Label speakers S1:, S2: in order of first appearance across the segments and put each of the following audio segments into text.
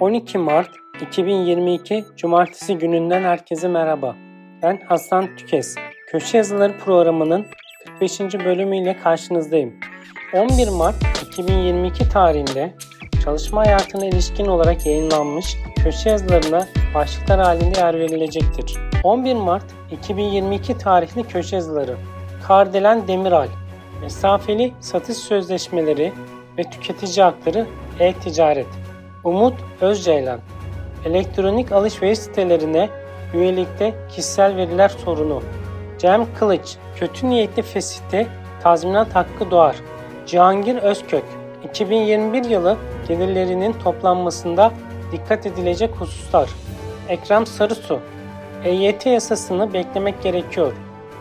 S1: 12 Mart 2022 Cumartesi gününden herkese merhaba. Ben Hasan Tükes. Köşe Yazıları programının 45. bölümüyle karşınızdayım. 11 Mart 2022 tarihinde çalışma hayatına ilişkin olarak yayınlanmış köşe yazılarına başlıklar halinde yer verilecektir. 11 Mart 2022 tarihli köşe yazıları Kardelen Demiral Mesafeli satış sözleşmeleri ve tüketici hakları e-ticaret Umut Özceylan Elektronik alışveriş sitelerine üyelikte kişisel veriler sorunu Cem Kılıç Kötü niyetli fesihte tazminat hakkı doğar Cihangir Özkök 2021 yılı gelirlerinin toplanmasında dikkat edilecek hususlar Ekrem Sarısu EYT yasasını beklemek gerekiyor.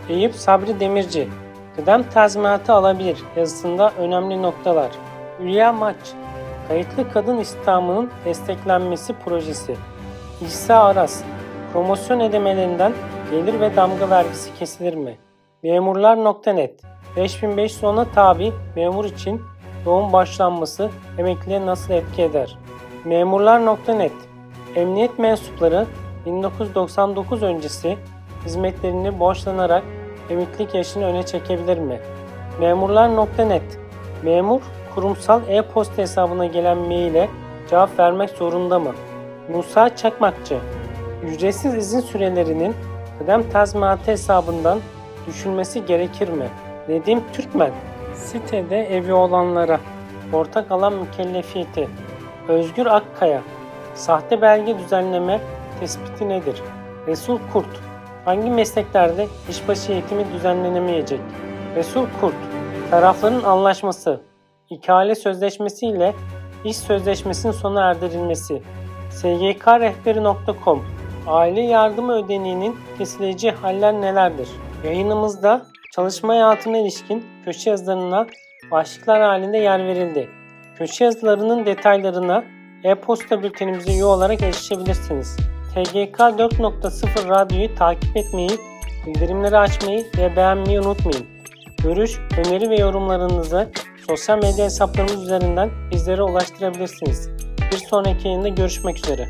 S1: Eyüp Sabri Demirci Kıdem tazminatı alabilir yazısında önemli noktalar. Hülya Maç Kayıtlı Kadın İstihdamının Desteklenmesi Projesi İsa Aras Promosyon ödemelerinden gelir ve damga vergisi kesilir mi? Memurlar.net 5500 ona tabi memur için yoğun başlanması emekliye nasıl etki eder? Memurlar.net Emniyet mensupları 1999 öncesi hizmetlerini borçlanarak emeklilik yaşını öne çekebilir mi? Memurlar.net Memur kurumsal e-posta hesabına gelen maile cevap vermek zorunda mı? Musa Çakmakçı Ücretsiz izin sürelerinin kıdem tazminatı hesabından düşünmesi gerekir mi? Nedim Türkmen Sitede evi olanlara ortak alan mükellefiyeti Özgür Akkaya Sahte belge düzenleme tespiti nedir? Resul Kurt Hangi mesleklerde işbaşı eğitimi düzenlenemeyecek? Resul Kurt Tarafların anlaşması İkale sözleşmesi ile iş sözleşmesinin sona erdirilmesi sgkrehberi.com Aile yardımı ödeneğinin kesileceği haller nelerdir? Yayınımızda çalışma hayatına ilişkin köşe yazılarına başlıklar halinde yer verildi. Köşe yazılarının detaylarına e-posta bültenimize üye olarak erişebilirsiniz. TGK 4.0 radyoyu takip etmeyi, bildirimleri açmayı ve beğenmeyi unutmayın. Görüş, öneri ve yorumlarınızı sosyal medya hesaplarımız üzerinden bizlere ulaştırabilirsiniz. Bir sonraki yayında görüşmek üzere.